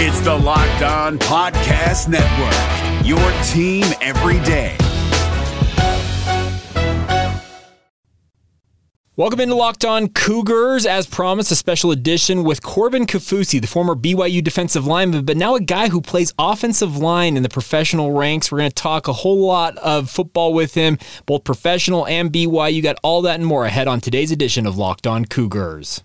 It's the Locked On Podcast Network, your team every day. Welcome into Locked On Cougars. As promised, a special edition with Corbin Kaufusi, the former BYU defensive lineman, but now a guy who plays offensive line in the professional ranks. We're going to talk a whole lot of football with him, both professional and BYU. You got all that and more ahead on today's edition of Locked On Cougars.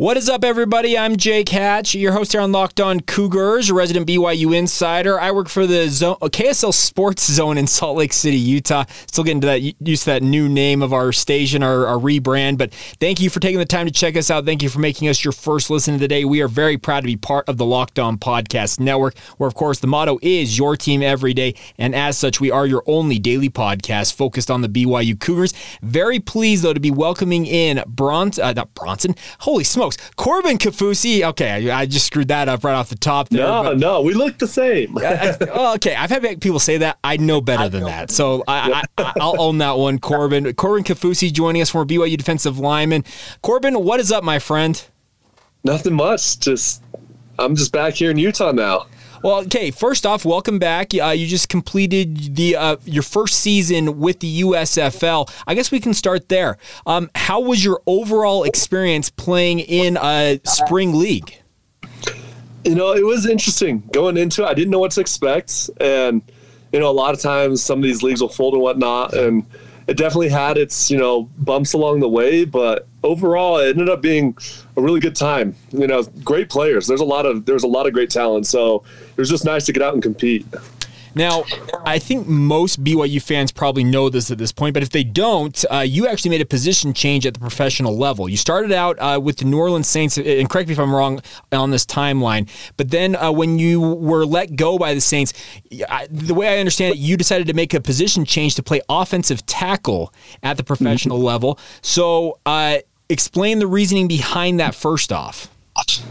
What is up, everybody? I'm Jake Hatch, your host here on Locked On Cougars, resident BYU insider. I work for the zone, KSL Sports Zone in Salt Lake City, Utah. Still getting to that used to that new name of our station, our, our rebrand. But thank you for taking the time to check us out. Thank you for making us your first listen of the day. We are very proud to be part of the Locked On Podcast Network, where of course the motto is your team every day, and as such, we are your only daily podcast focused on the BYU Cougars. Very pleased though to be welcoming in Bronson, uh, not Bronson. Holy smokes, Corbin Kaufusi. Okay, I, I, just screwed that up right off the top. There, no, but, no, we look the same. I, I, okay, I've had people say that. I know better than know. that, so I, will own that one. Corbin, Corbin Kaufusi joining us from BYU defensive lineman. Corbin, what is up, my friend? Nothing much. Just I'm just back here in Utah now. Well, okay. First off, welcome back. Uh, you just completed the uh, your first season with the USFL. I guess we can start there. Um, how was your overall experience playing in a spring league? You know, it was interesting going into it. I didn't know what to expect, and you know, a lot of times some of these leagues will fold and whatnot, and it definitely had its you know bumps along the way, but overall it ended up being a really good time. You know, great players. There's a lot of there's a lot of great talent, so it was just nice to get out and compete. Now, I think most BYU fans probably know this at this point, but if they don't, uh, you actually made a position change at the professional level. You started out uh, with the New Orleans Saints, and correct me if I'm wrong on this timeline, but then uh, when you were let go by the Saints, I, the way I understand it, you decided to make a position change to play offensive tackle at the professional mm-hmm. level. So, uh, explain the reasoning behind that first off.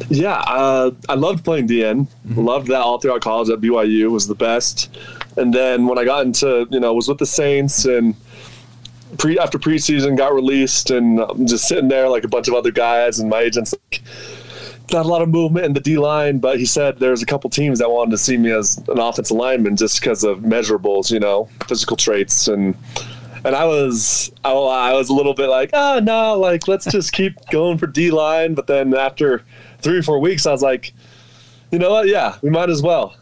Yeah, uh, I loved playing DN. Mm-hmm. Loved that all throughout college at BYU was the best. And then when I got into, you know, was with the Saints and pre after preseason got released and I'm just sitting there like a bunch of other guys and my agents like, not a lot of movement in the D line, but he said there's a couple teams that wanted to see me as an offensive lineman just because of measurables, you know, physical traits and and I was I, I was a little bit like, oh no, like let's just keep going for D line. But then after three or four weeks, I was like, you know what? Yeah, we might as well,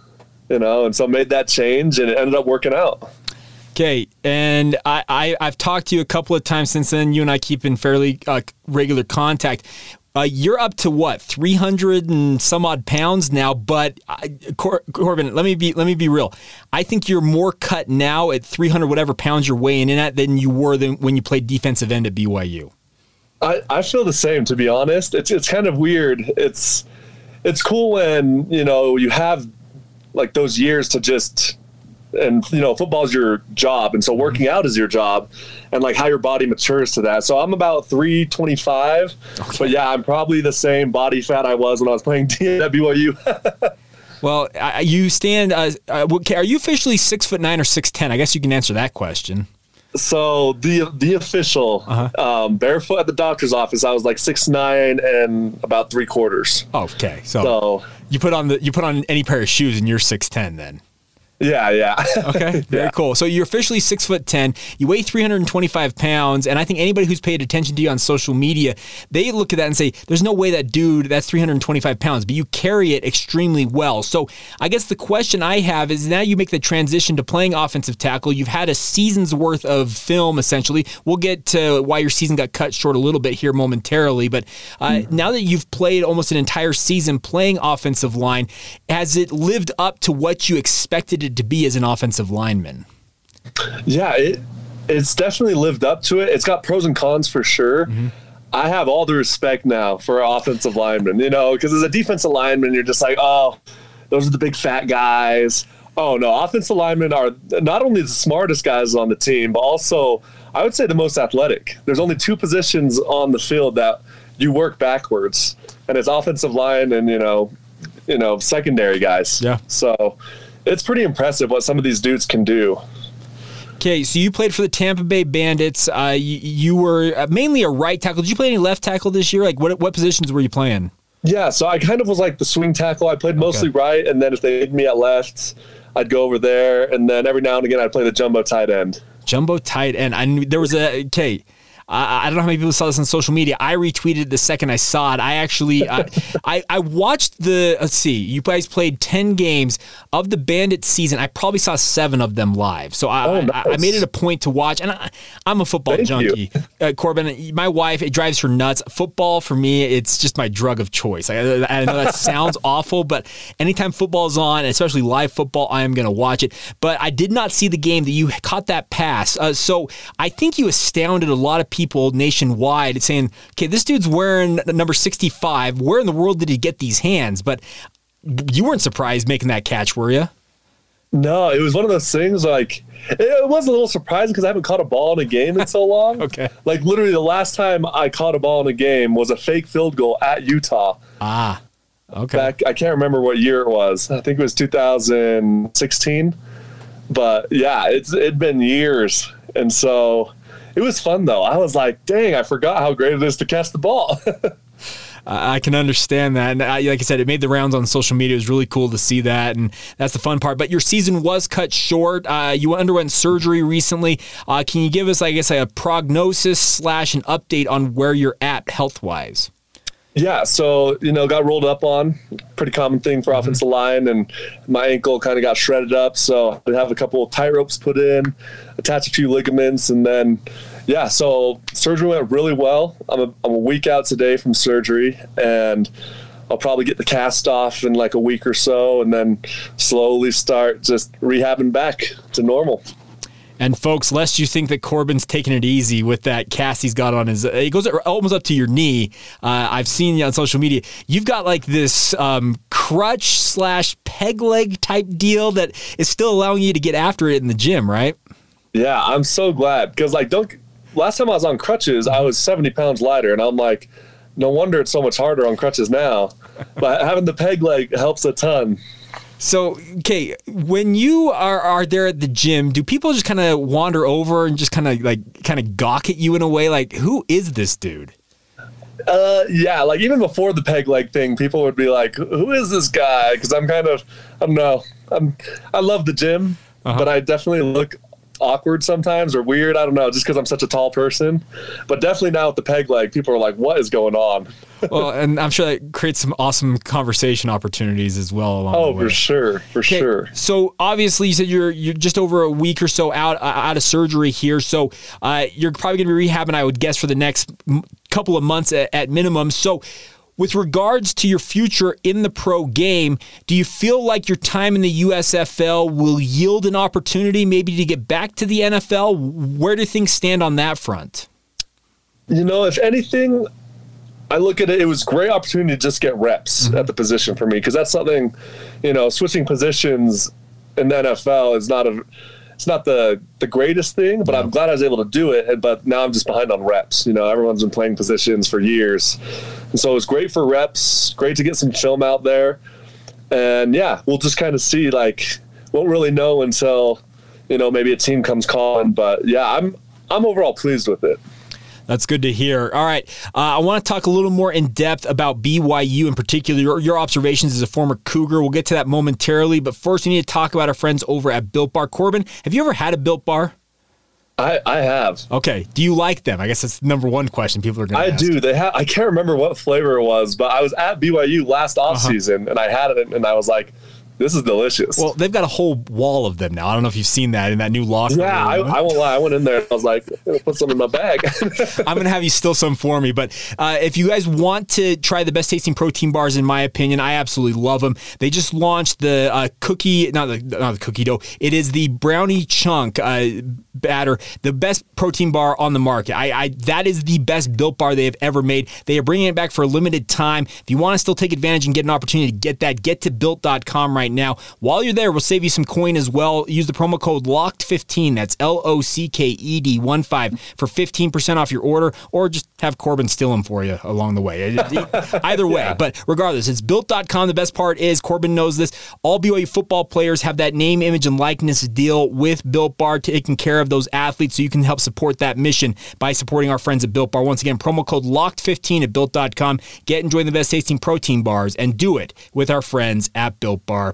you know. And so I made that change, and it ended up working out. Okay, and I, I have talked to you a couple of times since then. You and I keep in fairly uh, regular contact. Uh, you're up to what 300 and some odd pounds now, but uh, Cor- Corbin, let me be let me be real. I think you're more cut now at 300 whatever pounds you're weighing in at than you were than when you played defensive end at BYU. I, I feel the same to be honest. It's it's kind of weird. It's it's cool when you know you have like those years to just and you know football is your job and so working out is your job and like how your body matures to that. So i'm about 325 okay. but yeah i'm probably the same body fat i was when i was playing D at byu well you stand uh, uh, are you officially six foot nine or six ten? I guess you can answer that question. So the the official uh-huh. um, barefoot at the doctor's office i was like six nine and about three quarters. Okay so, so you put on the you put on any pair of shoes and you're six ten then yeah, yeah. okay, very yeah. cool. So you're officially six foot ten. You weigh 325 pounds, and I think anybody who's paid attention to you on social media, they look at that and say, "There's no way that dude that's 325 pounds." But you carry it extremely well. So I guess the question I have is now you make the transition to playing offensive tackle. You've had a season's worth of film essentially. We'll get to why your season got cut short a little bit here momentarily, but uh, mm-hmm. now that you've played almost an entire season playing offensive line, has it lived up to what you expected? To be as an offensive lineman? Yeah, it, it's definitely lived up to it. It's got pros and cons for sure. Mm-hmm. I have all the respect now for offensive linemen, you know, because as a defensive lineman, you're just like, oh, those are the big fat guys. Oh no, offensive linemen are not only the smartest guys on the team, but also I would say the most athletic. There's only two positions on the field that you work backwards, and it's offensive line and you know, you know, secondary guys. Yeah. So it's pretty impressive what some of these dudes can do. Okay, so you played for the Tampa Bay Bandits. Uh, you, you were uh, mainly a right tackle. Did you play any left tackle this year? Like, what what positions were you playing? Yeah, so I kind of was like the swing tackle. I played mostly right, and then if they needed me at left, I'd go over there, and then every now and again I'd play the jumbo tight end. Jumbo tight end. I knew there was a okay. I, I don't know how many people saw this on social media. I retweeted the second I saw it. I actually, I, I, I watched the. Let's see, you guys played ten games of the Bandit season. I probably saw seven of them live. So I, Oh, I, I made it a point to watch. And I, I'm a football Thank junkie, uh, Corbin. My wife, it drives her nuts. Football for me, it's just my drug of choice. I, I know that sounds awful, but anytime football is on, especially live football, I am going to watch it. But I did not see the game that you caught that pass. Uh, so I think you astounded a lot of people nationwide saying, okay, this dude's wearing number 65. Where in the world did he get these hands? But you weren't surprised making that catch, were you? No, it was one of those things like it was a little surprising because I haven't caught a ball in a game in so long. Okay. Like literally the last time I caught a ball in a game was a fake field goal at Utah. Ah, okay. Back I can't remember what year it was. I think it was 2016. But yeah, it's it'd been years. And so it was fun though. I was like, dang, I forgot how great it is to catch the ball. I can understand that, and I, like I said, it made the rounds on social media. It was really cool to see that, and that's the fun part. But your season was cut short. Uh, you underwent surgery recently. Uh, can you give us, I guess, a prognosis slash an update on where you're at health wise? Yeah, so you know, got rolled up on, pretty common thing for offensive mm-hmm. line, and my ankle kind of got shredded up. So I have a couple of tight ropes put in, attach a few ligaments, and then yeah, so surgery went really well. I'm a, I'm a week out today from surgery, and I'll probably get the cast off in like a week or so, and then slowly start just rehabbing back to normal. And folks, lest you think that Corbin's taking it easy with that cast he's got on his, it goes almost up to your knee. Uh, I've seen you on social media. You've got like this um, crutch slash peg leg type deal that is still allowing you to get after it in the gym, right? Yeah, I'm so glad because like don't. Last time I was on crutches, I was 70 pounds lighter, and I'm like, no wonder it's so much harder on crutches now. But having the peg leg helps a ton. So, okay, when you are, are there at the gym, do people just kind of wander over and just kind of like kind of gawk at you in a way like, who is this dude? Uh, yeah, like even before the peg leg thing, people would be like, "Who is this guy?" Because I'm kind of, I don't know, I'm, I love the gym, but I definitely look awkward sometimes or weird. I don't know, just because I'm such a tall person. But definitely now with the peg leg, people are like, "What is going on?" well, and I'm sure that creates some awesome conversation opportunities as well. Along Oh, the way. for sure, for Okay, sure. So obviously, you said you're you're just over a week or so out uh, out of surgery here. So uh, you're probably going to be rehabbing, I would guess, for the next m- couple of months at, at minimum. So. With regards to your future in the pro game, do you feel like your time in the USFL will yield an opportunity maybe to get back to the NFL? Where do things stand on that front? You know, if anything, I look at it, it was a great opportunity to just get reps mm-hmm. at the position for me because that's something, you know, switching positions in the NFL is not a, it's not the the greatest thing, but I'm glad I was able to do it. But now I'm just behind on reps. You know, everyone's been playing positions for years, and so it was great for reps. Great to get some film out there, and yeah, we'll just kind of see. Like, won't really know until, you know, maybe a team comes calling. But yeah, I'm I'm overall pleased with it. That's good to hear. All right. Uh, I want to talk a little more in depth about BYU in particular, your, your observations as a former Cougar. We'll get to that momentarily. But first, we need to talk about our friends over at Built Bar. Corbin, have you ever had a Built Bar? I I have. Okay. Do you like them? I guess that's the number one question people are going to I ask. do. They have. I can't remember what flavor it was, but I was at BYU last off season and I had it, and I was like, this is delicious. Well, they've got a whole wall of them now. I don't know if you've seen that in that new locker yeah, I, room. I won't lie. I went in there and I was like, I'm gonna put some in my bag. I'm going to have you steal some for me. But uh, if you guys want to try the best tasting protein bars, in my opinion, I absolutely love them. They just launched the uh, cookie, not the, not the cookie dough. It is the brownie chunk uh, batter, the best protein bar on the market. I, I That is the best built bar they have ever made. They are bringing it back for a limited time. If you want to still take advantage and get an opportunity to get that, get to built.com right now. While you're there, we'll save you some coin as well. Use the promo code LOCKED15. That's L O C K E D 1 5 for 15% off your order, or just have Corbin steal them for you along the way. Either way, yeah. but regardless, it's built.com. The best part is Corbin knows this. All BYU football players have that name, image, and likeness deal with Built Bar, taking care of those athletes so you can help support that mission by supporting our friends at Built Bar. Once again, promo code LOCKED15 at built.com. Get enjoying the best tasting protein bars and do it with our friends at Built Bar.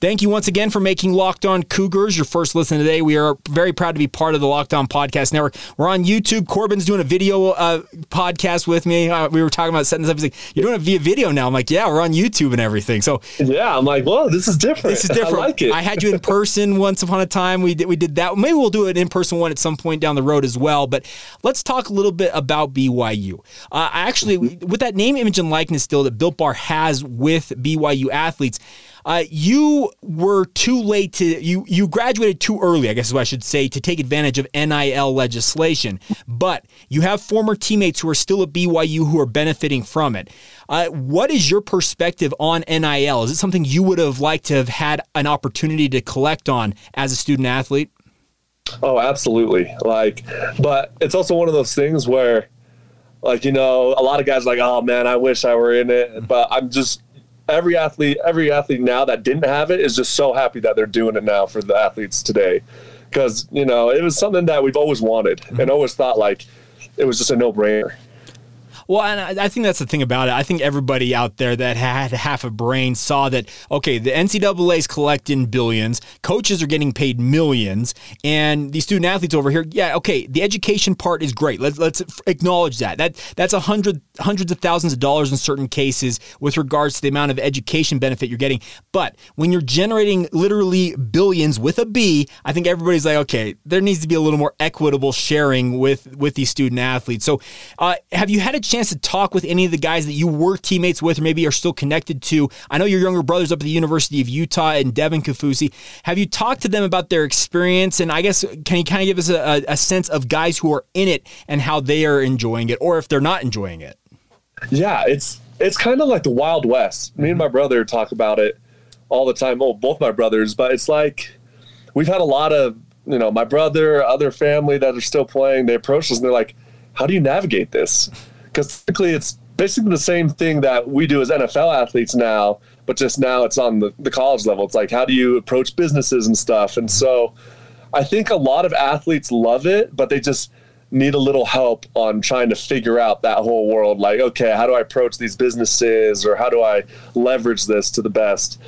Thank you once again for making Locked On Cougars your first listen today. We are very proud to be part of the Locked On Podcast Network. We're on YouTube. Corbin's doing a video uh, podcast with me. Uh, we were talking about setting this up. He's like, "You're doing it via video now." I'm like, "Yeah, we're on YouTube and everything." So yeah, I'm like, "Whoa, this is different. This is different. I like it." I had you in person once upon a time. We did we did that. Maybe we'll do an in person one at some point down the road as well. But let's talk a little bit about BYU. Uh, actually, with that name, image, and likeness still that Built Bar has with BYU athletes. Uh, you were too late to you you graduated too early, I guess is what I should say, to take advantage of NIL legislation. But you have former teammates who are still at BYU who are benefiting from it. Uh, what is your perspective on NIL? Is it something you would have liked to have had an opportunity to collect on as a student athlete? Oh, absolutely. Like, but it's also one of those things where, like, you know, a lot of guys like, oh man, I wish I were in it, but I'm just every athlete every athlete now that didn't have it is just so happy that they're doing it now for the athletes today because you know it was something that we've always wanted mm-hmm. and always thought like it was just a no-brainer well, and I think that's the thing about it. I think everybody out there that had half a brain saw that, okay, the NCAA is collecting billions, coaches are getting paid millions, and these student athletes over here, yeah, okay, the education part is great. Let's, let's acknowledge that. that that's a hundred, hundreds of thousands of dollars in certain cases with regards to the amount of education benefit you're getting. But when you're generating literally billions with a B, I think everybody's like, okay, there needs to be a little more equitable sharing with, with these student athletes. So uh, have you had a chance chance to talk with any of the guys that you were teammates with or maybe are still connected to? I know your younger brothers up at the University of Utah and Devin Kaufusi. Have you talked to them about their experience? And I guess, can you kind of give us a, a sense of guys who are in it and how they are enjoying it or if they're not enjoying it? Yeah, it's it's kind of like the Wild West. Me and my brother talk about it all the time. Oh, both my brothers, but it's like we've had a lot of you know my brother, other family that are still playing. They approach us and they're like, "How do you navigate this?" Because typically it's basically the same thing that we do as NFL athletes now, but just now it's on the, the college level. It's like, how do you approach businesses and stuff? And so I think a lot of athletes love it, but they just need a little help on trying to figure out that whole world. Like, okay, how do I approach these businesses or how do I leverage this to the best?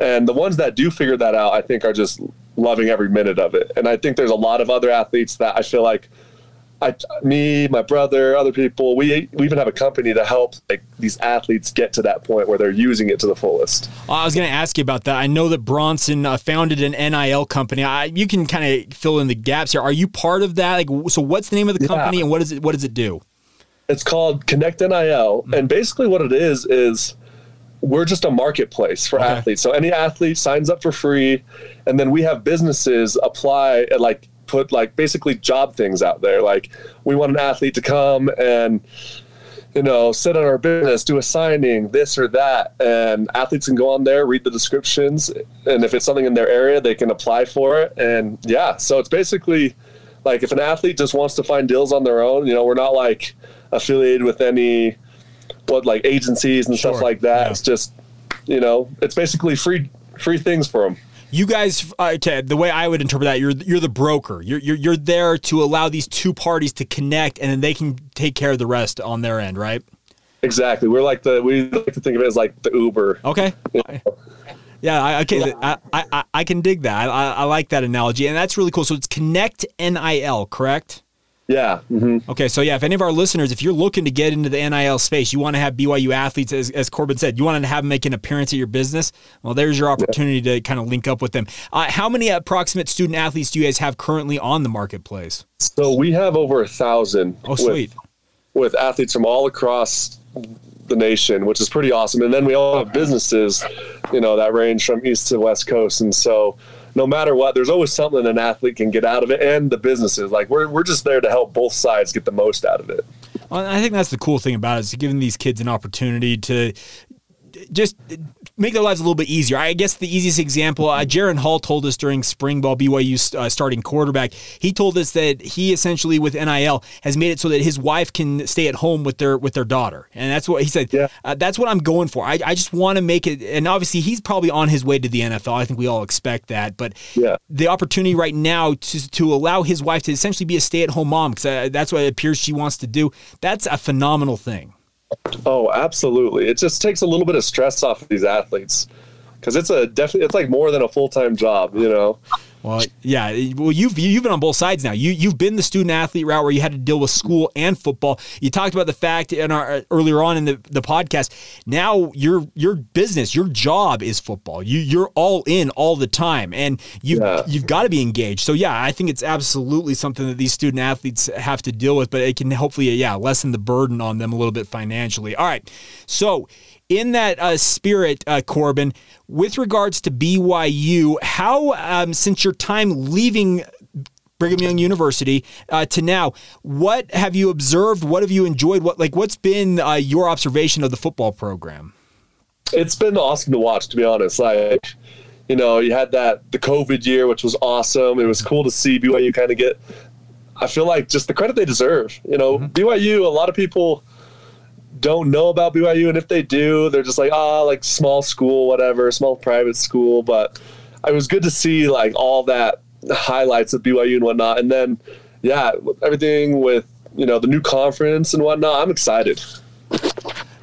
And the ones that do figure that out, I think, are just loving every minute of it. And I think there's a lot of other athletes that I feel like I, me, my brother, other people, we, we even have a company to help like these athletes get to that point where they're using it to the fullest. I was going to ask you about that. I know that Bronson uh, founded an NIL company. I, you can kind of fill in the gaps here. Are you part of that? Like, so what's the name of the company yeah. and what does it what does it do? It's called Connect NIL, mm-hmm. and basically what it is is we're just a marketplace for okay. athletes. So any athlete signs up for free, and then we have businesses apply at like put like basically job things out there. Like we want an athlete to come and you know sit on our business, do a signing, this or that, and athletes can go on there, read the descriptions, and if it's something in their area, they can apply for it. And yeah, so it's basically like if an athlete just wants to find deals on their own, you know, we're not like affiliated with any what like agencies and sure. stuff like that. Yeah. It's just you know, it's basically free free things for them you guys, uh, okay, the way I would interpret that, you're you're the broker. You're, you're you're there to allow these two parties to connect, and then they can take care of the rest on their end, right? Exactly. We're like the we like to think of it as like the Uber. Okay. Yeah, I, okay, I, I, I can dig that. I, I like that analogy, and that's really cool. So it's Connect NIL, correct? Yeah. Mm-hmm. Okay, so yeah, if any of our listeners, if you're looking to get into the NIL space, you want to have BYU athletes, as, as Corbin said, you want to have them make an appearance at your business. Well, there's your opportunity yeah. to kind of link up with them. Uh, how many approximate student athletes do you guys have currently on the marketplace? So we have over a thousand. Oh, sweet. With, with athletes from all across the nation, which is pretty awesome. And then we all have businesses, you know, that range from east to west coast. And so no matter what, there's always something an athlete can get out of it and the businesses. Like we're, we're just there to help both sides get the most out of it. Well, I think that's the cool thing about it is giving these kids an opportunity to just make their lives a little bit easier. I guess the easiest example, uh, Jaren Hall told us during spring ball, BYU uh, starting quarterback, he told us that he essentially with NIL has made it so that his wife can stay at home with their with their daughter, and that's what he said. Yeah. Uh, that's what I'm going for. I, I just want to make it, and obviously he's probably on his way to the NFL. I think we all expect that, but yeah. the opportunity right now to to allow his wife to essentially be a stay at home mom because uh, that's what it appears she wants to do. That's a phenomenal thing. Oh, absolutely. It just takes a little bit of stress off of these athletes because it's a definitely it's like more than a full time job, you know. Well, yeah. Well, you've you've been on both sides now. You you've been the student athlete route where you had to deal with school and football. You talked about the fact in our uh, earlier on in the, the podcast. Now your your business, your job is football. You you're all in all the time, and you yeah. you've got to be engaged. So yeah, I think it's absolutely something that these student athletes have to deal with, but it can hopefully yeah lessen the burden on them a little bit financially. All right, so in that uh, spirit, uh, Corbin, with regards to BYU, how, um, since your time leaving Brigham Young University uh, to now, what have you observed? What have you enjoyed? What like what's been uh, your observation of the football program? It's been awesome to watch, to be honest. Like, you know, you had that the COVID year, which was awesome. It was cool to see BYU kind of get. I feel like just the credit they deserve. You know, mm-hmm. BYU. A lot of people don't know about BYU, and if they do, they're just like, ah, oh, like small school, whatever, small private school. But it was good to see like all that highlights of BYU and whatnot, and then yeah, everything with you know the new conference and whatnot. I'm excited.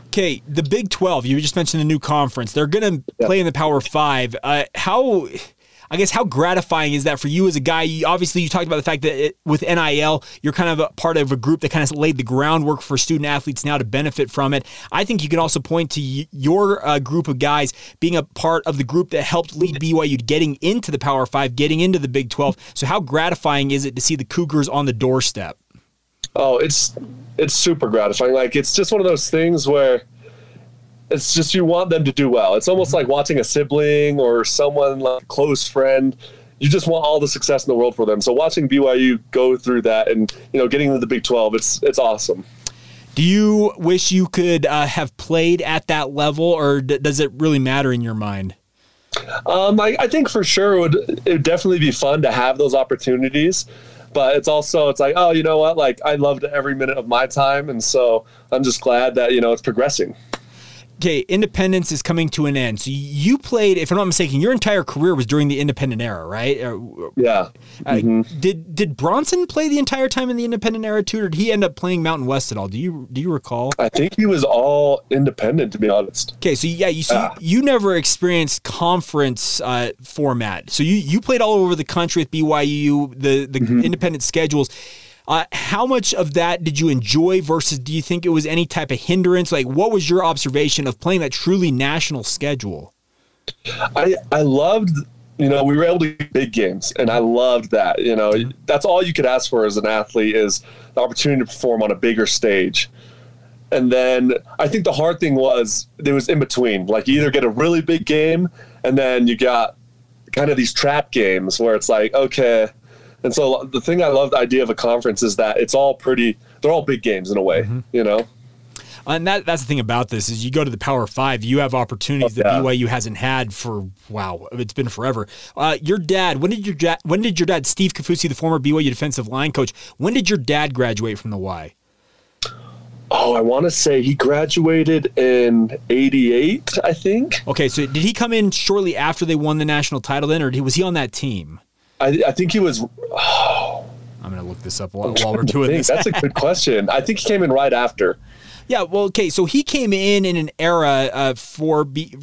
Okay, the Big Twelve. You just mentioned the new conference. They're going to yeah. play in the Power Five. Uh, how I guess how gratifying is that for you as a guy? You, obviously, you talked about the fact that it, with NIL, you're kind of a part of a group that kind of laid the groundwork for student athletes now to benefit from it. I think you can also point to your uh, group of guys being a part of the group that helped lead BYU getting into the Power Five, getting into the Big 12. So, how gratifying is it to see the Cougars on the doorstep? Oh, it's it's super gratifying. Like it's just one of those things where it's just you want them to do well. It's almost like watching a sibling or someone like a close friend. You just want all the success in the world for them. So watching BYU go through that and you know getting into the Big Twelve, it's it's awesome. Do you wish you could uh, have played at that level, or d- does it really matter in your mind? Um, I, I, think for sure it would, it would definitely be fun to have those opportunities but it's also it's like oh you know what like i loved every minute of my time and so i'm just glad that you know it's progressing okay, independence is coming to an end. So you played, if I'm not mistaken, your entire career was during the independent era, right? Yeah. Uh, mm-hmm. Did did Bronson play the entire time in the independent era too, or did he end up playing Mountain West at all? Do you do you recall? I think he was all independent, to be honest. Okay, so yeah, you so you never experienced conference uh, format. So you you played all over the country with BYU, the the mm-hmm. independent schedules. Uh, how much of that did you enjoy versus do you think it was any type of hindrance? Like, what was your observation of playing that truly national schedule? I I loved, you know, we were able to big games, and I loved that. You know, that's all you could ask for as an athlete is the opportunity to perform on a bigger stage. And then I think the hard thing was there was in between. Like you either get a really big game, and then you got kind of these trap games where it's like, okay, and so the thing I love the idea of a conference is that it's all pretty. They're all big games in a way, mm-hmm. you know. And that, that's the thing about this is you go to the Power Five, you have opportunities oh, yeah. that BYU hasn't had for wow, it's been forever. Uh, your dad, when did your dad, when did your dad, Steve Kaufusi, the former BYU defensive line coach, when did your dad graduate from the Y? Oh, I want to say he graduated in '88, I think. Okay, so did he come in shortly after they won the national title then, or was he on that team? I, I think he was. Oh, I'm going to look this up while, while we're doing this. That's a good question. I think he came in right after. Yeah, well, okay, so he came in in an era uh, for B,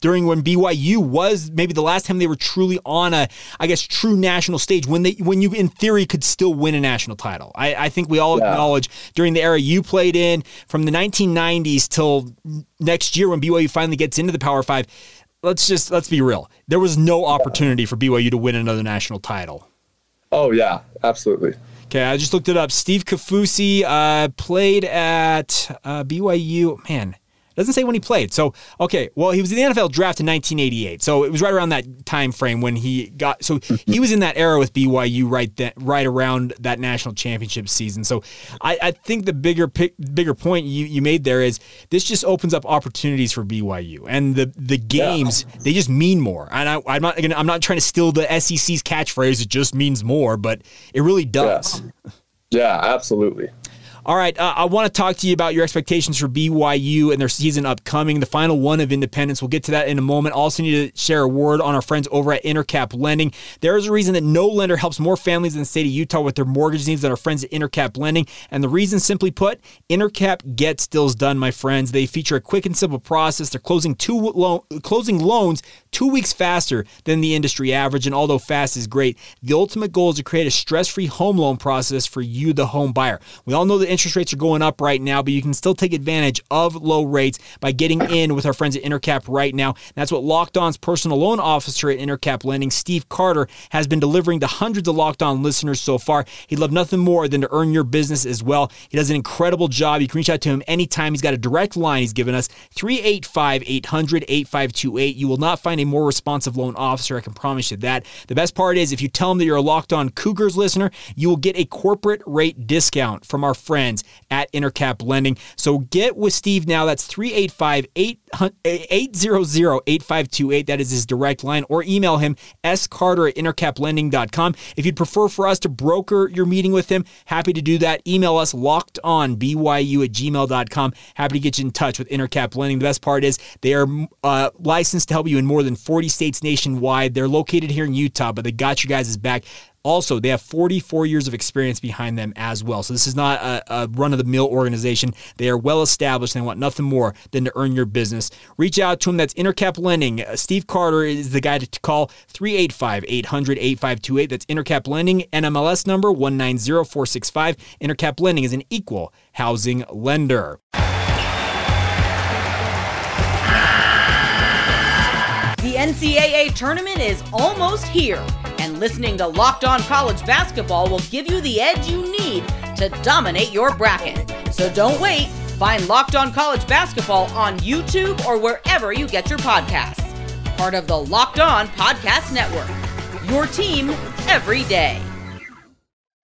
during when BYU was maybe the last time they were truly on a, I guess, true national stage when they when you in theory could still win a national title. I, I think we all yeah. acknowledge during the era you played in from the 1990s till next year when BYU finally gets into the Power Five. Let's just let's be real. There was no opportunity for BYU to win another national title. Oh yeah, absolutely. Okay, I just looked it up. Steve Kaufusi uh, played at uh, BYU. Man, doesn't say when he played. So, okay, well, he was in the NFL draft in 1988. So it was right around that time frame when he got. So mm-hmm. he was in that era with BYU right then, right around that national championship season. So I, I think the bigger bigger point you, you made there is this just opens up opportunities for BYU and the the games yeah. they just mean more. And I, am not I'm not trying to steal the SEC's catchphrase. It just means more, but it really does. Yeah, yeah absolutely. All right, uh, I want to talk to you about your expectations for BYU and their season upcoming, the final one of Independence. We'll get to that in a moment. Also, need to share a word on our friends over at Intercap Lending. There is a reason that no lender helps more families in the state of Utah with their mortgage needs than our friends at Intercap Lending. And the reason, simply put, Intercap gets deals done, my friends. They feature a quick and simple process. They're closing two lo- closing loans two weeks faster than the industry average. And although fast is great, the ultimate goal is to create a stress-free home loan process for you, the home buyer. We all know that interest rates are going up right now, but you can still take advantage of low rates by getting in with our friends at Intercap right now. That's what Locked On's personal loan officer at Intercap Lending, Steve Carter, has been delivering to hundreds of Locked On listeners so far. He'd love nothing more than to earn your business as well. He does an incredible job. You can reach out to him anytime. He's got a direct line he's given us 385 800 8528. You will not find a more responsive loan officer. I can promise you that. The best part is if you tell them that you're a Locked On Cougars listener, you will get a corporate rate discount from our friends at Intercap Lending. So get with Steve now. That's 385 800 8528. That is his direct line. Or email him scarter at intercaplending.com. If you'd prefer for us to broker your meeting with him, happy to do that. Email us locked on byu at gmail.com. Happy to get you in touch with Intercap Lending. The best part is they are uh, licensed to help you in more than 40 states nationwide. They're located here in Utah, but they got you guys' back. Also, they have 44 years of experience behind them as well. So this is not a, a run of the mill organization. They are well established and they want nothing more than to earn your business. Reach out to them. That's Intercap Lending. Uh, Steve Carter is the guy to call 385 800 8528. That's Intercap Lending. NMLS number 190465. Intercap Lending is an equal housing lender. NCAA tournament is almost here, and listening to Locked On College Basketball will give you the edge you need to dominate your bracket. So don't wait. Find Locked On College Basketball on YouTube or wherever you get your podcasts. Part of the Locked On Podcast Network. Your team every day.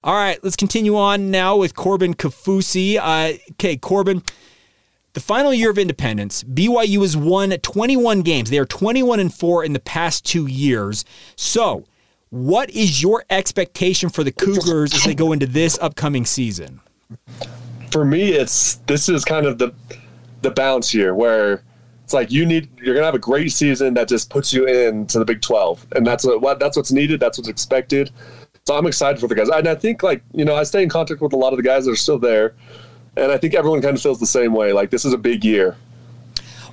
All right, let's continue on now with Corbin Kaufusi. Uh, okay, Corbin. The final year of independence, BYU has won 21 games. They are 21 and 4 in the past 2 years. So, what is your expectation for the Cougars as they go into this upcoming season? For me, it's this is kind of the the bounce year where it's like you need you're gonna have a great season that just puts you into the Big 12, and that's what that's what's needed. That's what's expected. So I'm excited for the guys, and I think like you know I stay in contact with a lot of the guys that are still there and I think everyone kind of feels the same way. Like this is a big year.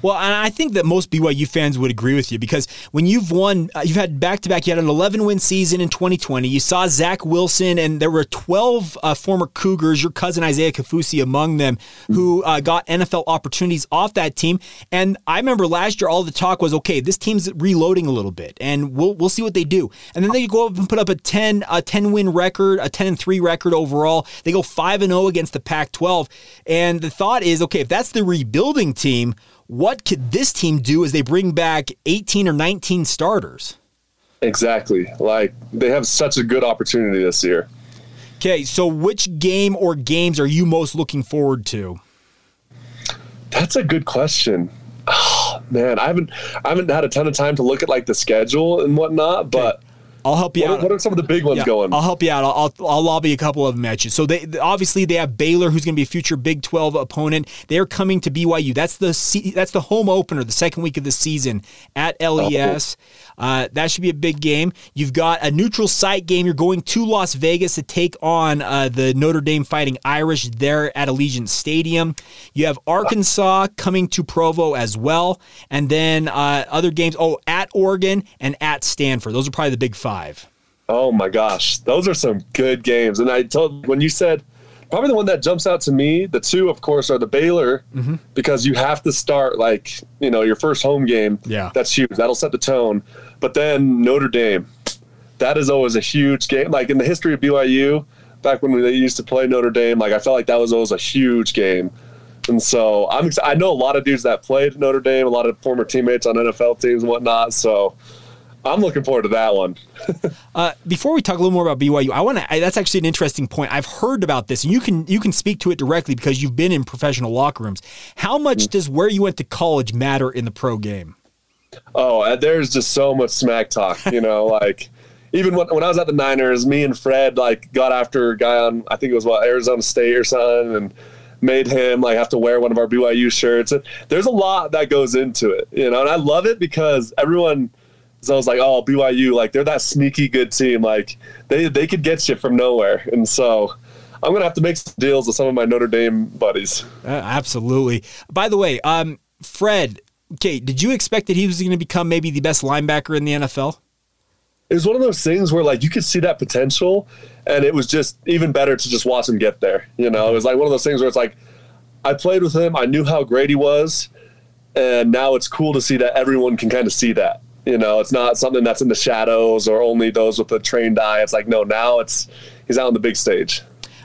Well, and I think that most BYU fans would agree with you because when you've won, uh, you've had back to back. You had an 11 win season in 2020. You saw Zach Wilson, and there were 12 uh, former Cougars, your cousin Isaiah Kaufusi among them, who uh, got NFL opportunities off that team. And I remember last year, all the talk was, okay, this team's reloading a little bit, and we'll we'll see what they do. And then they go up and put up a 10 a 10 win record, a 10 and 3 record overall. They go 5 and 0 against the Pac-12, and the thought is, okay, if that's the rebuilding team what could this team do as they bring back 18 or 19 starters? Exactly. Like they have such a good opportunity this year. Okay, so which game or games are you most looking forward to? That's a good question. Oh, man, I haven't I haven't had a ton of time to look at like the schedule and whatnot, but I'll help you What, out. are- what are some of the big ones Yeah, going? I'll help you out. I'll, I'll, I'll lobby a couple of them at you. So they obviously they have Baylor, who's going to be a future Big Twelve opponent. They're coming to BYU. That's the that's the home opener, the second week of the season at LES. Uh, that should be a big game. You've got a neutral site game. You're going to Las Vegas to take on uh, the Notre Dame Fighting Irish there at Allegiant Stadium. You have Arkansas coming to Provo as well, and then uh, other games. Oh, at Oregon and at Stanford. Those are probably the big five. Oh my gosh, those are some good games. And I told when you said probably the one that jumps out to me, the two of course are the Baylor Mm-hmm. because you have to start like, you know, your first home game. Yeah. That's huge. That'll set the tone. But then Notre Dame. That is always a huge game. Like in the history of BYU, back when they used to play Notre Dame, like I felt like that was always a huge game. And so I'm I know a lot of dudes that played Notre Dame, a lot of former teammates on NFL teams and whatnot. So I'm looking forward to that one. Uh, before we talk a little more about BYU, I want to. That's actually an interesting point. I've heard about this, and you can you can speak to it directly because you've been in professional locker rooms. How much does where you went to college matter in the pro game? Oh, uh, there's just so much smack talk, you know, like even when, when I was at the Niners, me and Fred like got after a guy on I think it was what Arizona State or something and made him like have to wear one of our BYU shirts. There's a lot that goes into it, you know, and I love it because everyone is was like, "Oh, BYU, like they're that sneaky good team, like they they could get you from nowhere." And so I'm gonna have to make some deals with some of my Notre Dame buddies. Uh, absolutely. By the way, um, Fred. Okay, did you expect that he was going to become maybe the best linebacker in the NFL? it was one of those things where like you could see that potential and it was just even better to just watch him get there you know it was like one of those things where it's like i played with him i knew how great he was and now it's cool to see that everyone can kind of see that you know it's not something that's in the shadows or only those with a trained eye it's like no now it's he's out on the big stage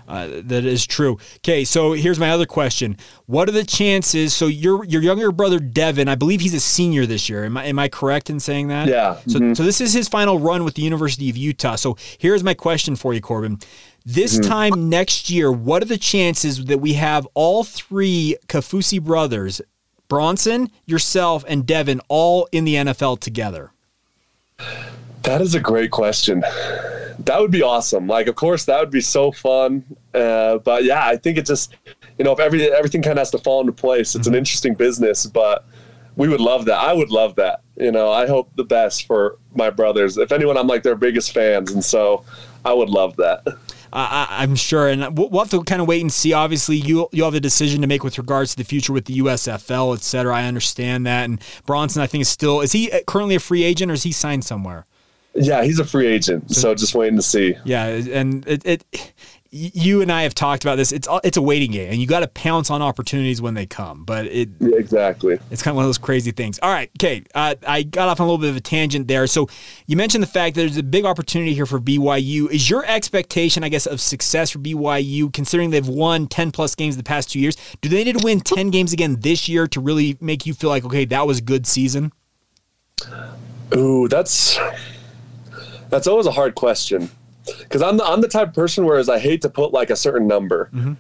Uh, that is true. Okay, so here's my other question: What are the chances? So your your younger brother Devin, I believe he's a senior this year. Am I am I correct in saying that? Yeah. So Mhm. so this is his final run with the University of Utah. So here's my question for you, Corbin. This Mm-hmm. time next year, what are the chances that we have all three Kaufusi brothers, Bronson, yourself, and Devin, all in the NFL together? That is a great question. That would be awesome. Like, of course, that would be so fun. Uh, but yeah, I think it just, you know, if every, everything kind of has to fall into place, it's an interesting business, but we would love that. I would love that. You know, I hope the best for my brothers. If anyone, I'm like their biggest fans. And so I would love that. I, I- I'm sure, and we'll we'll have to kind of wait and see. Obviously, you you have a decision to make with regards to the future with the USFL, et cetera. I understand that, and Bronson, I think, is still is he uh, currently a free agent or is he signed somewhere? Yeah, he's a free agent. So just waiting to see. Yeah, and it, it you and I have talked about this. It's it's a waiting game, and you got to pounce on opportunities when they come. But it Yeah, exactly. It's kind of one of those crazy things. All right, okay. Uh, I got off on a little bit of a tangent there. So you mentioned the fact that there's a big opportunity here for BYU. Is your expectation, I guess, of success for BYU, considering they've won 10 plus games the past two years? Do they need to win 10 games again this year to really make you feel like, okay, that was a good season? Ooh, that's that's always a hard question because I'm the, I'm the type of person whereas I hate to put like a certain number mm-hmm.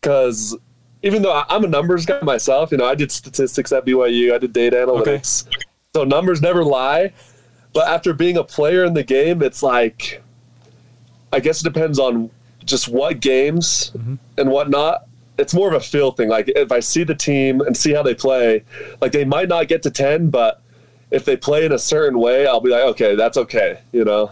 because even though I- I'm a numbers guy myself, you know, I did statistics at BYU, I did data analytics, so numbers never lie. But after being a player in the game, it's like I guess it depends on just what games mm-hmm. and whatnot. It's more of a feel thing. Like if I see the team and see how they play, like they might not get to ten, but if they play in a certain way, I'll be like, okay, that's okay, you know.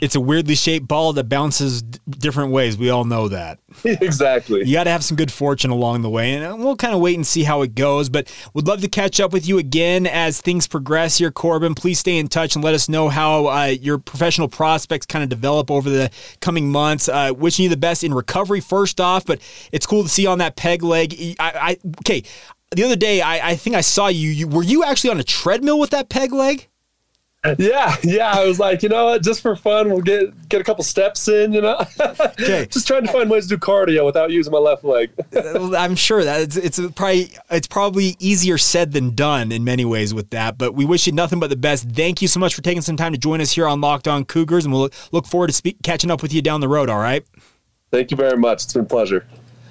It's a weirdly shaped ball that bounces d- different ways. We all know that. exactly. You got to have some good fortune along the way, and uh, we'll kind of wait and see how it goes. But would love to catch up with you again as things progress here, Corbin. Please stay in touch and let us know how uh, your professional prospects kind of develop over the coming months. Uh, wishing you the best in recovery, first off, but it's cool to see on that peg leg. I, I okay. The other day, I, I think I saw you, you. Were you actually on a treadmill with that peg leg? Yeah, yeah. I was like, you know what, just for fun, we'll get get a couple steps in, you know. Okay. just trying to find ways to do cardio without using my left leg. I'm sure that it's, it's probably it's probably easier said than done in many ways with that. But we wish you nothing but the best. Thank you so much for taking some time to join us here on Locked On Cougars, and we'll look forward to speak, catching up with you down the road. All right. Thank you very much. It's been a pleasure.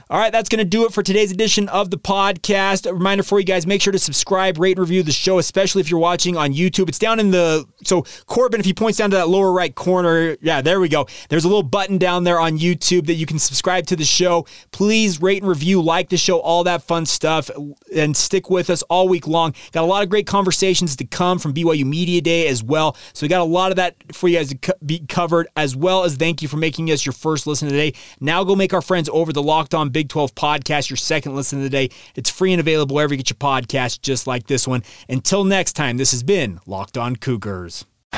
All right, that's going to do it for today's edition of the podcast. A reminder for you guys make sure to subscribe, rate, and review the show, especially if you're watching on YouTube. It's down in the. So, Corbin, if he points down to that lower right corner, yeah, there we go. There's a little button down there on YouTube that you can subscribe to the show. Please rate and review, like the show, all that fun stuff, and stick with us all week long. Got a lot of great conversations to come from BYU Media Day as well. So, we got a lot of that for you guys to be covered, as well as thank you for making us your first listen today. Now, go make our friends over the Locked On Big 12 podcast your second listen of the day. It's free and available wherever you get your podcast, just like this one. Until next time, this has been Locked On Cougars. The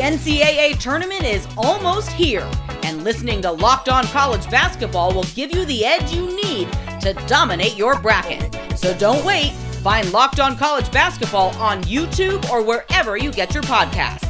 NCAA tournament is almost here, and listening to Locked On College Basketball will give you the edge you need to dominate your bracket. So don't wait. Find Locked On College Basketball on YouTube or wherever you get your podcasts